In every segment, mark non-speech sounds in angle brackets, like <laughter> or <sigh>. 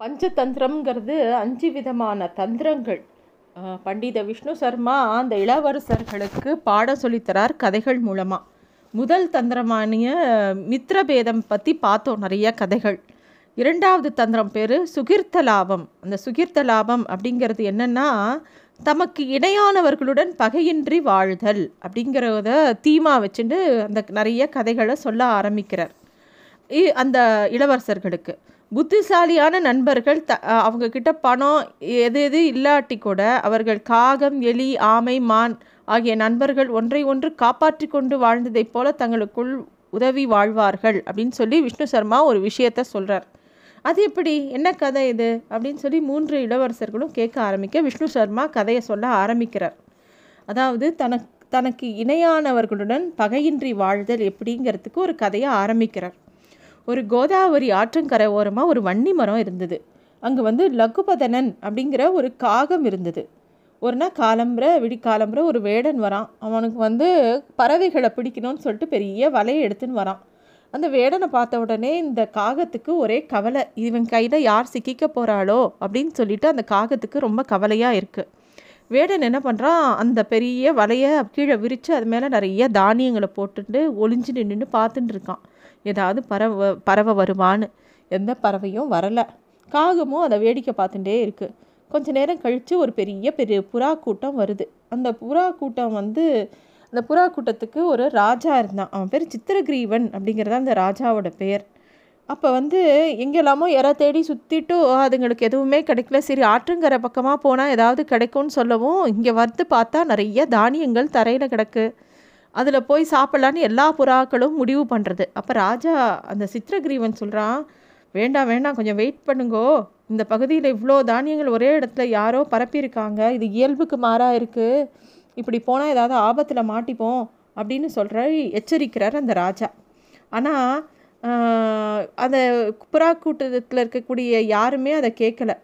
பஞ்சதந்திரம்ங்கிறது அஞ்சு விதமான தந்திரங்கள். பண்டித விஷ்ணு சர்மா அந்த இளவரசர்களுக்கு பாடம் சொல்லித்தரார் கதைகள் மூலமாக முதல் தந்திரமானிய மித்ரபேதம் பற்றி பார்த்தோம் நிறைய கதைகள். இரண்டாவது தந்திரம் பேர் சுகிர்த்த லாபம் அந்த சுகிர்த்த லாபம் அப்படிங்கிறது என்னென்னா தமக்கு இணையானவர்களுடன் பகையின்றி வாழ்தல் அப்படிங்கிறத தீமா வச்சுட்டு அந்த நிறைய கதைகளை சொல்ல ஆரம்பிக்கிறார். இ- அந்த இளவரசர்களுக்கு. புத்திசாலியான நண்பர்கள் த அவங்க கிட்ட பணம் எது எது இல்லாட்டி கூட அவர்கள் காகம் எலி ஆமை மான் ஆகிய நண்பர்கள் ஒன்றை ஒன்று காப்பாற்றி கொண்டு வாழ்ந்ததைப் போல தங்களுக்குள் உதவி வாழ்வார்கள் அப்படின்னு சொல்லி விஷ்ணு சர்மா ஒரு விஷயத்த சொல்கிறார் அது எப்படி? என்ன கதை இது? அப்படின்னு சொல்லி மூன்று இளவரசர்களும் கேட்க ஆரம்பிக்க விஷ்ணு சர்மா கதையை சொல்ல ஆரம்பிக்கிறார். அதாவது தனக்கு தனக்கு இணையானவர்களுடன் பகையின்றி வாழ்தல் எப்படிங்கிறதுக்கு ஒரு கதையை ஆரம்பிக்கிறார். ஒரு கோதாவரி ஆற்றங்கரை ஓரமாக ஒரு வன்னி மரம் இருந்தது. அங்கே வந்து லகுபதனன் அப்படிங்கிற ஒரு காகம் இருந்தது. ஒரு நாள் காலம்புற விடிக்காலம்புற ஒரு வேடன் வரான். அவனுக்கு வந்து பறவைகளை பிடிக்கணும்னு சொல்லிட்டு பெரிய வலையை எடுத்துன்னு வரான். அந்த வேடனை பார்த்த உடனே இந்த காகத்துக்கு ஒரே கவலை. இவன் கையில் யார் சிக்கிக்க போகிறாளோ அப்படின்னு சொல்லிட்டு அந்த காகத்துக்கு ரொம்ப கவலையாக இருக்குது வேடன் என்ன பண்ணுறான் அந்த பெரிய வலையை கீழே விரித்து அது மேலே நிறைய தானியங்களை போட்டுட்டு ஒளிஞ்சு நின்றுட்டு பார்த்துட்டு இருக்கான். ஏதாவது பறவை பறவை வருமான்னு. எந்த பறவையும் வரலை. காகமும் அதை வேடிக்கை பார்த்துட்டே இருக்குது கொஞ்ச நேரம் கழித்து ஒரு பெரிய பெரிய புறா கூட்டம் வருது. அந்த புறா கூட்டம் வந்து அந்த புறா கூட்டத்துக்கு ஒரு ராஜா இருந்தான். அவன் பேர் சித்திரகிரீவன் அப்படிங்கிறது அந்த ராஜாவோட பெயர். அப்போ வந்து எங்கெல்லாமோ இற தேடி சுற்றிட்டு அதுங்களுக்கு எதுவுமே கிடைக்கல. சரி ஆற்றுங்கரை பக்கமாக போனால் ஏதாவது கிடைக்கும்னு சொல்லவும் இங்கே வந்து பார்த்தா நிறைய தானியங்கள் தரையில் கிடக்கு. அதில் போய் சாப்பிட்லான்னு எல்லா புறாக்களும் முடிவு பண்ணுறது அப்போ ராஜா அந்த சித்திரகிரீவன் சொல்கிறான் வேண்டாம் வேண்டாம் கொஞ்சம் வெயிட் பண்ணுங்கோ. இந்த பகுதியில் இவ்வளோ தானியங்கள் ஒரே இடத்துல யாரோ பரப்பியிருக்காங்க. இது இயல்புக்கு மாறாக இருக்குது இப்படி போனால் ஏதாவது ஆபத்தில் மாட்டிப்போம் அப்படின்னு சொல்கிற எச்சரிக்கிறார் அந்த ராஜா. ஆனால் அந்த புறா கூட்டத்தில் இருக்கக்கூடிய யாருமே அதை கேட்கல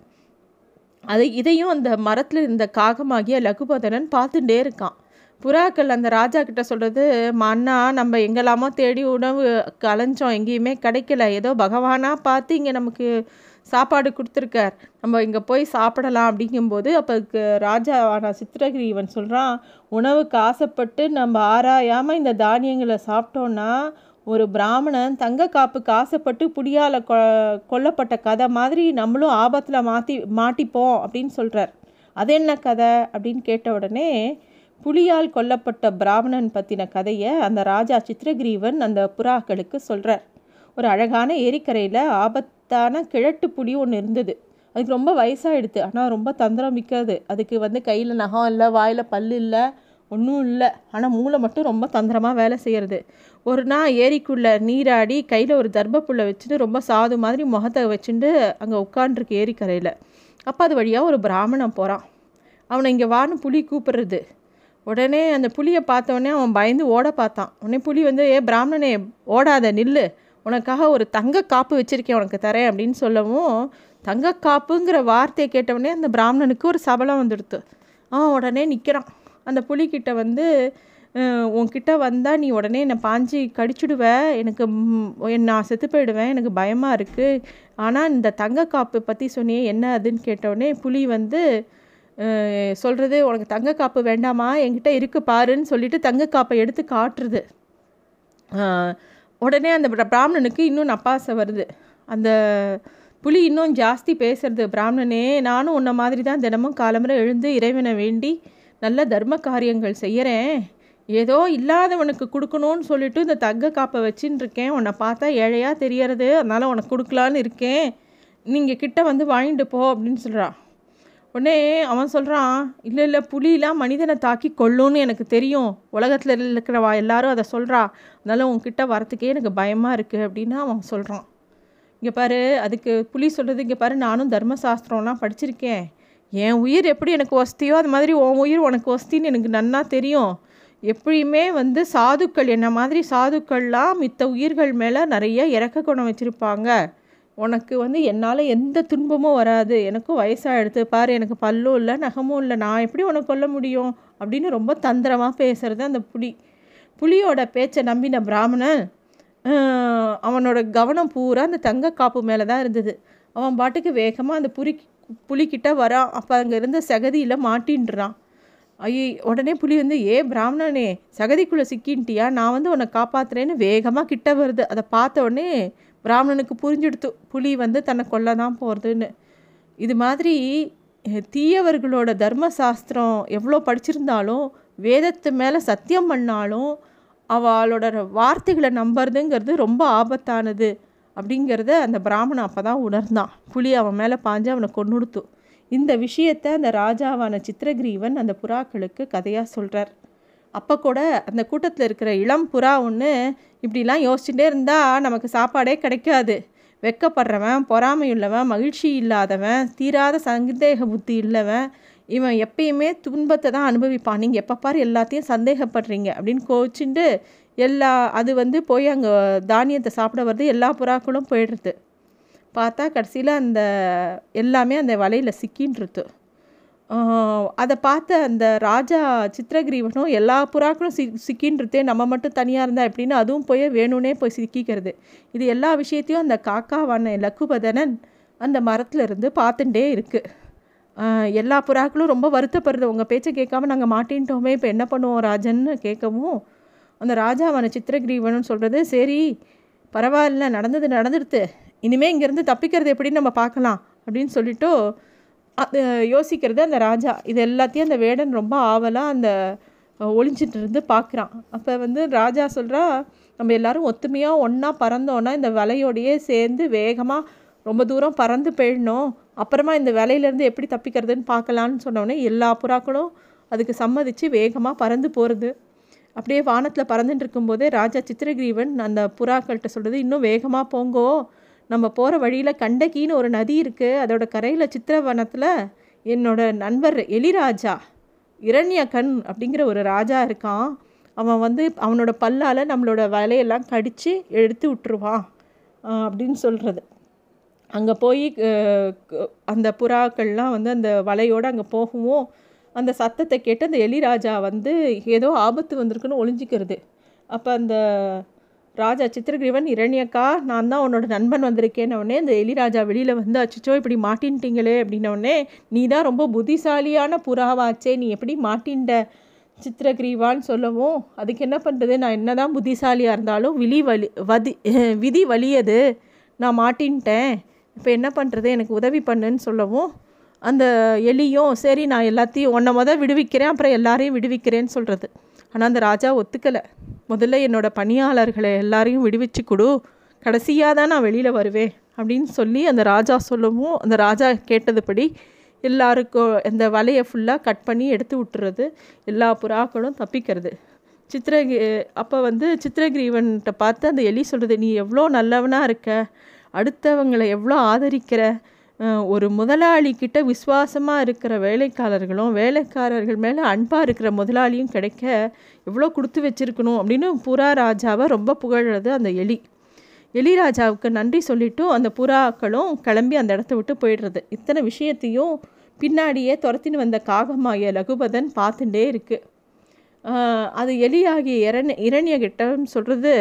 அதை இதையும் அந்த மரத்தில் இருந்த காகமாகிய லகுபதனன் பார்த்துட்டே இருக்கான். புறாக்கள் அந்த ராஜா கிட்ட சொல்கிறது மன்னா நம்ம எங்கெல்லாமோ தேடி உணவு கலைஞ்சோம் எங்கேயுமே கிடைக்கல. ஏதோ பகவானாக பார்த்து இங்கே நமக்கு சாப்பாடு கொடுத்துருக்கார். நம்ம இங்கே போய் சாப்பிடலாம். அப்படிங்கும்போது அப்போ ராஜாவான சித்திரகிரீவன் சொல்கிறான் உணவுக்கு ஆசைப்பட்டு நம்ம ஆராயாமல் இந்த தானியங்களை சாப்பிட்டோன்னா ஒரு பிராமணன் தங்க காப்புக்கு ஆசைப்பட்டு புடியால் கொ கொல்லப்பட்ட கதை மாதிரி நம்மளும் ஆபத்தில் மாற்றி மாட்டிப்போம் அப்படின்னு சொல்கிறார் அது என்ன கதை? அப்படின்னு கேட்ட உடனே புலியால் கொல்லப்பட்ட பிராமணன் பற்றின கதையை அந்த ராஜா சித்திரகிரீவன் அந்த புறாக்களுக்கு சொல்கிறார் ஒரு அழகான ஏரிக்கரையில் ஆபத்தான கிழட்டு புலி ஒன்று இருந்தது. அதுக்கு ரொம்ப வயசாகிடுது ஆனால் ரொம்ப தந்திரம் மிக்கது. அதுக்கு வந்து கையில் நகம் இல்லை வாயில் பல் இல்லை ஒன்றும் இல்லை. ஆனால் மூளை மட்டும் ரொம்ப தந்திரமாக வேலை செய்கிறது ஒரு நாள் ஏரிக்குள்ளே நீராடி கையில் ஒரு தர்ப்புள்ளை வச்சுட்டு ரொம்ப சாது மாதிரி முகத்தை வச்சுட்டு அங்கே உட்காண்ட்ருக்கு ஏரிக்கரையில். அப்போ அது வழியாக ஒரு பிராமணன் போகிறான் அவனை இங்கே வான்னு புலி கூப்பிடுறது. உடனே அந்த புலியை பார்த்தோடனே அவன் பயந்து ஓட பார்த்தான். உடனே புலி வந்து ஏ பிராமணனே ஓடாத நில்லு. உனக்காக ஒரு தங்க காப்பு வச்சுருக்கேன் உனக்கு தரேன் அப்படின்னு சொல்லவும் தங்க காப்புங்கிற வார்த்தையை கேட்டவுடனே அந்த பிராமணனுக்கு ஒரு சபலம் வந்துடுத்து. அவன் உடனே நிற்கிறான் அந்த புலிக்கிட்ட வந்து உன்கிட்ட வந்தால் நீ உடனே என்னை பாஞ்சு கடிச்சிடுவ. எனக்கு நான் செத்து போயிடுவேன். எனக்கு பயமாக இருக்குது ஆனால் இந்த தங்க காப்பு பற்றி சொன்னியே என்ன அதுன்னு கேட்டவுடனே புலி வந்து சொல்கிறது உனக்கு தங்க காப்பு வேண்டாமா? என்கிட்ட இருக்கு பாருன்னு சொல்லிட்டு தங்க காப்பை எடுத்து காட்டுறது. உடனே அந்த பிராமணனுக்கு இன்னும் நப்பாசை வருது. அந்த புலி இன்னும் ஜாஸ்தி பேசுறது. பிராமணனே நானும் உன்ன மாதிரி தான் தினமும் காலமுறை எழுந்து இறைவனை வேண்டி நல்ல தர்ம காரியங்கள் செய்கிறேன் ஏதோ இல்லாதவனுக்கு கொடுக்கணும்னு சொல்லிட்டு இந்த தங்க காப்பை வச்சுன்னு இருக்கேன். உன்னை பார்த்தா ஏழையாக தெரியறது. அதனால் உனக்கு கொடுக்கலான்னு இருக்கேன். நீங்கள் கிட்ட வந்து வாங்கிட்டு போ அப்படின்னு சொல்கிறான் உடனே அவன் சொல்கிறான் இல்லை இல்லை புலிலாம் மனிதனை தாக்கி கொள்ளும்னு எனக்கு தெரியும். உலகத்தில் இருக்கிறவா எல்லாரும் அதை சொல்கிறா அதனால் உன்கிட்ட வரத்துக்கே எனக்கு பயமாக இருக்குது அப்படின்னு அவன் சொல்கிறான் இங்கே பாரு அதுக்கு புலி சொல்கிறது இங்கே பாரு நானும் தர்மசாஸ்திரம்லாம் படிச்சிருக்கேன். என் உயிர் எப்படி எனக்கு வசதியோ அது மாதிரி உன் உயிர் உனக்கு வசதின்னு எனக்கு நன்னா தெரியும். எப்படியுமே வந்து சாதுக்கள் என்ன மாதிரி சாதுக்கள்லாம் மித்த உயிர்கள் மேலே நிறைய இறக்க குணம் வச்சுருப்பாங்க. உனக்கு வந்து என்னால் எந்த துன்பமும் வராது. எனக்கும் வயசாகிடுது பாரு எனக்கு பல்லும் இல்லை நகமும் இல்லை நான் எப்படி உனக்கு கொல்ல முடியும்? அப்படின்னு ரொம்ப தந்திரமாக பேசுறது அந்த புலி. புலியோட பேச்சை நம்பின பிராமணன் அவனோட கவனம் பூரா அந்த தங்க காப்பு மேலே தான் இருந்தது. அவன் பாட்டுக்கு வேகமாக அந்த புலி புலிக்கிட்ட வரான் அப்போ அங்கே இருந்த சகதியில் மாட்டின்றான். ஐயோ உடனே புலி வந்து ஏ பிராமணனே சகதிக்குள்ளே சிக்கின்ட்டியா? நான் வந்து உன்னை காப்பாற்றுறேன்னு வேகமாக கிட்ட வருது. அதை பார்த்த உடனே பிராமணனுக்கு புரிஞ்சுடுத்து புலி வந்து தன்னை கொல்ல தான் போகிறதுன்னு இது மாதிரி தீயவர்களோட தர்ம சாஸ்திரம் எவ்வளோ படிச்சிருந்தாலும் வேதத்து மேலே சத்தியம் பண்ணாலும் அவளோட வார்த்தைகளை நம்புறதுங்கிறது ரொம்ப ஆபத்தானது அப்படிங்கிறத அந்த பிராமணன் அப்போ தான் உணர்ந்தான். புலி அவன் மேலே பாஞ்சு அவனை கொண்டுடுத்து இந்த விஷயத்தை அந்த ராஜாவான சித்திரகிரீவன் அந்த புறாக்களுக்கு கதையாக சொல்கிறார் அப்போ கூட அந்த கூட்டத்தில் இருக்கிற இளம் புறா ஒன்று இப்படிலாம் யோசிச்சுட்டே இருந்தால் நமக்கு சாப்பாடே கிடைக்காது. வெக்கப்படுறவன் பொறாமையுள்ளவன் மகிழ்ச்சி இல்லாதவன் தீராத சந்தேக புத்தி இல்லவன் இவன் எப்பயுமே துன்பத்தை தான் அனுபவிப்பான். நீங்கள் எப்போ பாரு எல்லாத்தையும் சந்தேகப்படுறீங்க அப்படின்னு கோச்சிண்டு எல்லா அது வந்து போய் அங்கே தானியத்தை சாப்பிட வருது எல்லா புறாக்களும் போயிடுறது. பார்த்தா கடைசியில் அந்த எல்லாமே அந்த வலையில் சிக்கின்றது. அதை பார்த்த அந்த ராஜா சித்திரகிரீவனும் எல்லா புறாக்களும் சி சிக்கின்றதே நம்ம மட்டும் தனியாக இருந்தால் எப்படின்னு அதுவும் போய் வேணும்னே போய் சிக்கிக்கிறது. இது எல்லா விஷயத்தையும் அந்த காக்காவான லக்குபதனன் அந்த மரத்தில் இருந்து பார்த்துட்டே இருக்குது எல்லா புறாக்களும் ரொம்ப வருத்தப்படுறது உங்கள் பேச்சை கேட்காம நாங்கள் மாட்டின்ட்டோமே இப்போ என்ன பண்ணுவோம் ராஜன்னு கேட்கவும் அந்த ராஜாவான சித்திரகிரீவனும் சொல்கிறது சரி பரவாயில்ல நடந்தது நடந்துடுது இனிமேல் இங்கேருந்து தப்பிக்கிறது எப்படின்னு நம்ம பார்க்கலாம் அப்படின்னு சொல்லிவிட்டு அது யோசிக்கிறது அந்த ராஜா. இது எல்லாத்தையும் அந்த வேடன் ரொம்ப ஆவலாக அந்த ஒளிஞ்சிட்டு இருந்து பார்க்குறான் அப்போ வந்து ராஜா சொல்கிறா நம்ம எல்லாரும் ஒத்துமையாக ஒன்றா பறந்தோன்னா இந்த வலையோடையே சேர்ந்து வேகமாக ரொம்ப தூரம் பறந்து போயிடணும். அப்புறமா இந்த வலையிலேருந்து எப்படி தப்பிக்கிறதுன்னு பார்க்கலான்னு சொன்னோடனே எல்லா புறாக்களும் அதுக்கு சம்மதித்து வேகமாக பறந்து போகிறது அப்படியே வானத்தில் பறந்துட்டு இருக்கும்போதே ராஜா சித்திரகிரீவன் அந்த புறாக்கள்கிட்ட சொல்கிறது இன்னும் வேகமாக போங்கோ. நம்ம போகிற வழியில் கண்டகின்னு ஒரு நதி இருக்குது அதோட கரையில் சித்திரவனத்தில் என்னோட நண்பர் எலிராஜா இரண்யகன் அப்படிங்கிற ஒரு ராஜா இருக்கான். அவன் வந்து அவனோட பல்லால் நம்மளோட வலையெல்லாம் கடித்து எடுத்து விட்டுருவான் அப்படின்னு சொல்கிறது அங்கே போய் அந்த புறாக்கள்லாம் வந்து அந்த வலையோடு அங்கே போகவும் அந்த சத்தத்தை கேட்டு அந்த எலிராஜா வந்து ஏதோ ஆபத்து வந்திருக்குன்னு ஒளிஞ்சிக்கிறது. அப்போ அந்த ராஜா சித்திரகிரீவன் இரண்யக்கா நான் தான் உன்னோட நண்பன் வந்திருக்கேன்னொடனே இந்த எலிராஜா வெளியில் வந்து அச்சிச்சோ இப்படி மாட்டின்ட்டீங்களே அப்படின்னோடனே நீ தான் ரொம்ப புத்திசாலியான புறாவாச்சே நீ எப்படி மாட்டின்ட சித்திரகிரீவான்னு சொல்லவும் அதுக்கு என்ன பண்ணுறது நான் என்ன தான் புத்திசாலியாக இருந்தாலும் விழி வலி வதி <laughs> விதி வலியது. நான் மாட்டின்ட்டேன். இப்போ என்ன பண்ணுறது எனக்கு உதவி பண்ணுன்னு சொல்லவும் அந்த எலியும் சரி நான் எல்லாத்தையும் ஒன்றை மொதல் விடுவிக்கிறேன் அப்புறம் எல்லாரையும் விடுவிக்கிறேன்னு சொல்கிறது ஆனால் அந்த ராஜா ஒத்துக்கலை. முதல்ல என்னோடய பணியாளர்களை எல்லாரையும் விடுவிச்சு கொடு. கடைசியாக தான் நான் வெளியில் வருவேன் அப்படின்னு சொல்லி அந்த ராஜா சொல்லவும் அந்த ராஜா கேட்டதுபடி எல்லாருக்கும் அந்த வலையை ஃபுல்லாக கட் பண்ணி எடுத்து விட்டுறது எல்லா புறாக்களும் தப்பிக்கிறது. சித்திரகி அப்போ வந்து சித்திரகிரீவன்கிட்ட பார்த்து அந்த எலி சொல்கிறது நீ எவ்வளோ நல்லவனாக இருக்க? அடுத்தவங்களை எவ்வளோ ஆதரிக்கிற? ஒரு முதலாளிக்கிட்ட விசுவாசமாக இருக்கிற வேலைக்காரர்களும் வேலைக்காரர்கள் மேலே அன்பாக இருக்கிற முதலாளியும் கிடைக்க எவ்வளோ கொடுத்து வச்சுருக்கணும் அப்படின்னு புறா ராஜாவை ரொம்ப புகழது அந்த எலி. எலிராஜாவுக்கு நன்றி சொல்லிவிட்டு அந்த புறாக்களும் கிளம்பி அந்த இடத்த விட்டு போயிடுறது. இத்தனை விஷயத்தையும் பின்னாடியே துரத்தின்னு வந்த காகமாய லகுபதன் பார்த்துட்டே இருக்குது அது எலியாகிய இரண் இரண்யகிட்டம் சொல்கிறது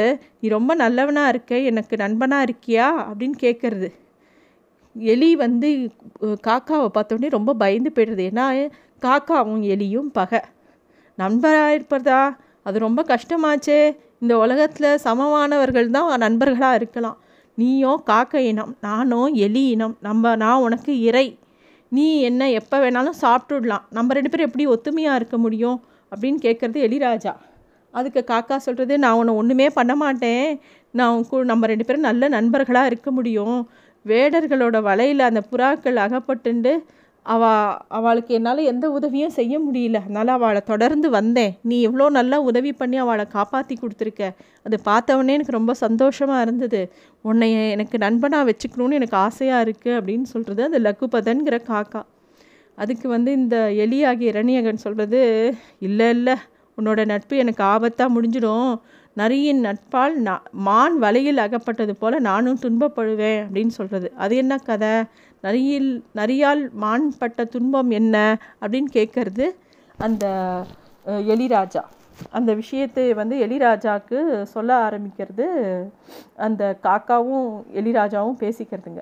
நீ ரொம்ப நல்லவனாக இருக்க எனக்கு நண்பனாக இருக்கியா? அப்படின்னு கேட்குறது எலி வந்து காக்காவை பார்த்தோன்னே ரொம்ப பயந்து போய்டுறது. ஏன்னா காக்காவும் எலியும் பகை. நண்பராக இருப்பதா? அது ரொம்ப கஷ்டமாச்சே. இந்த உலகத்தில் சமமானவர்கள் தான் நண்பர்களாக இருக்கலாம். நீயும் காக்க இனம் நானும் எலி இனம். நம்ம நான் உனக்கு இறை. நீ என்ன எப்போ வேணாலும் சாப்பிட்டுடலாம். நம்ம ரெண்டு பேரும் எப்படி ஒத்துமையாக இருக்க முடியும்? அப்படின்னு கேட்குறது எலிராஜா. அதுக்கு காக்கா சொல்கிறது நான் உன்னை ஒன்றுமே பண்ண மாட்டேன். நான் நம்ம ரெண்டு பேரும் நல்ல நண்பர்களாக இருக்க முடியும். வேடர்களோட வலையில் அந்த புறாக்கள் அகப்பட்டுண்டு அவ அவளுக்கு என்னால் எந்த உதவியும் செய்ய முடியல. அதனால் அவளை தொடர்ந்து வந்தேன். நீ எவ்வளோ நல்லா உதவி பண்ணி அவளை காப்பாற்றி கொடுத்துருக்க. அது பார்த்தவொடனே எனக்கு ரொம்ப சந்தோஷமாக இருந்தது. உன்னை எனக்கு நண்பனாக வச்சுக்கணும்னு எனக்கு ஆசையாக இருக்குது அப்படின்னு சொல்கிறது அந்த லக்குபதன்கிற காக்கா. அதுக்கு வந்து இந்த எலியாகிய இரணியகன் சொல்கிறது இல்லை இல்லை உன்னோட நட்பு எனக்கு ஆபத்தாக முடிஞ்சிடும். நரியின் நட்பால் நான் மான் வலையில் அகப்பட்டது போல் நானும் துன்பப்படுவேன் அப்படின்னு சொல்கிறது அது என்ன கதை? நரியில் நரியால் மான் பட்ட துன்பம் என்ன அப்படின்னு கேட்கறது அந்த எலிராஜா. அந்த விஷயத்தை வந்து எலிராஜாவுக்கு சொல்ல ஆரம்பிக்கிறது அந்த காக்காவும் எலிராஜாவும் பேசிக்கிறதுங்க.